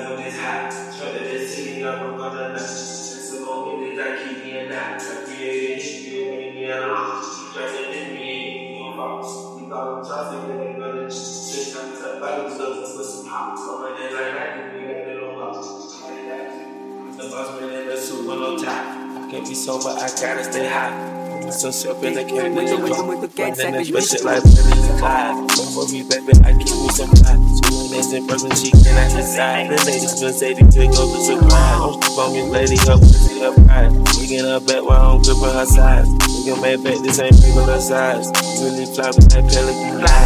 it's. Try to this city, I'm a brother. That's the moment that I keep me in that. I made me a me, you false. You thought I'm tough, and then gonna shit. I'm tough, I was looking for some. So my name like that, we got it on lock. The boss man in the suit with no tie. Can't be sober, I gotta stay high. So self in the can Muito, in the muito, car. muito quente, Running sempre shit like and Clyde. Don't for me, baby, I keep me some. So when they say person, she can I decide. The ladies been say they could go to surprise. Don't sleep on me, lady, her pussy, her pride. Taking her back while I'm gripping her size. Nigga made back, this ain't regular size. You really fly with that pelican fly.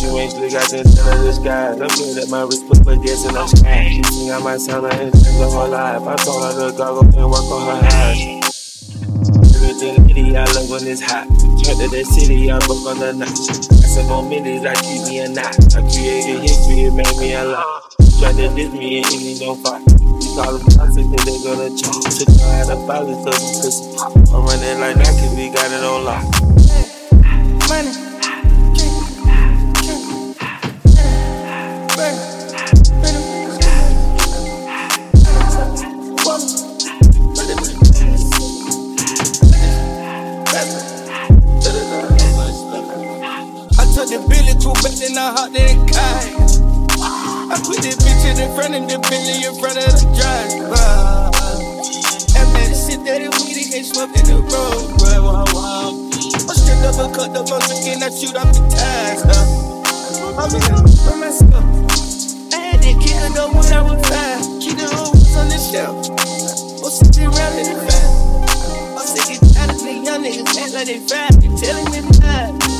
You ain't slick, I can tell her the sky. Don't feel that my wrist put but guessing I'm sky. She think I might sound her her whole life. I told her to goggle and work on her eyes. Everything itty, I love when it's hot. Turn to the city, I book on the night. Said more minutes, I keep me a knot. I created history, it made me a lot. Try to diss me and any no fight. Call them toxic, then they gonna charge. Took her out of body, so you pussy pop. I'm running like Nike, we got it on lock. Money. Back then I hopped in the car. I put the bitch in the front of the Billy in front of the driver. And man, shit that it weedy get swept in the road, bro. Wow, wow. I stripped up and cut the muscle again, I shoot up the tires, huh? I'm in the for myself. I had that kid though when I was five. Keep the hoes on the shelf. Was sitting around in the back. I'm sick and tired of the young niggas act like they. They telling me to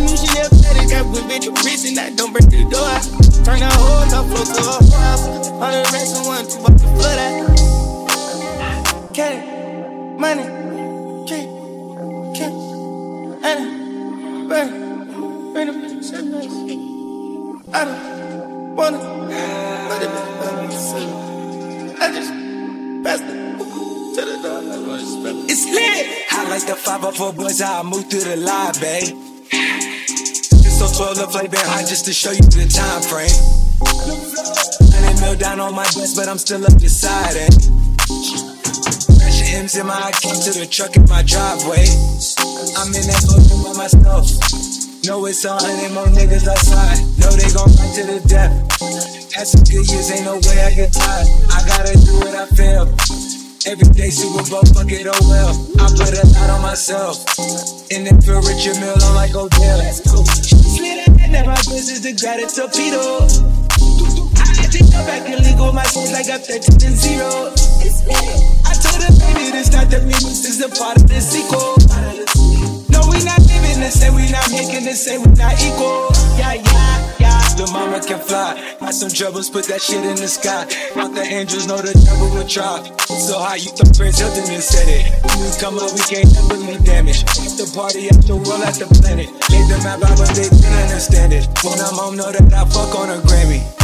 Chanel fetish. Got with video wrist and I don't break the door. Turn that whole top floor to a house. Hundred racks and one, two about to flood out. Cash, money, K, K, and burn, burn the bitch, I don't wanna, but it. I just passed it. The. It's lit. I like the 504 boys, how I move through the line, so 12 the play behind just to show you the time frame. Hundred mil down on my desk, but I'm still up deciding. Pressure M's in my account to the truck in my driveway. I'm in that building by myself. Know it's a hundred more niggas outside. Know they gon' fight to the death. Had some good years, ain't no way I get tired. I gotta do what I feel. Every day Super Bowl, fuck it, oh well. I put a myself. And if you're Richard Mille, I'm like Odell. Slid at that, my business to grab a torpedo. I to come back and legal my sins like I'm 13 and 0. I told her, baby, this not the music, this is a part of the sequel. No, we not living the same, we not making the same, we not equal. Had some troubles, put that shit in the sky. Not the angels, know the devil will try. So high, you thought Prince Hilton and said it. We come up, we can't never leave damage. If the party at the world, at the planet. Laid the map out, but they didn't understand it. When I'm home, know that I fuck on a Grammy.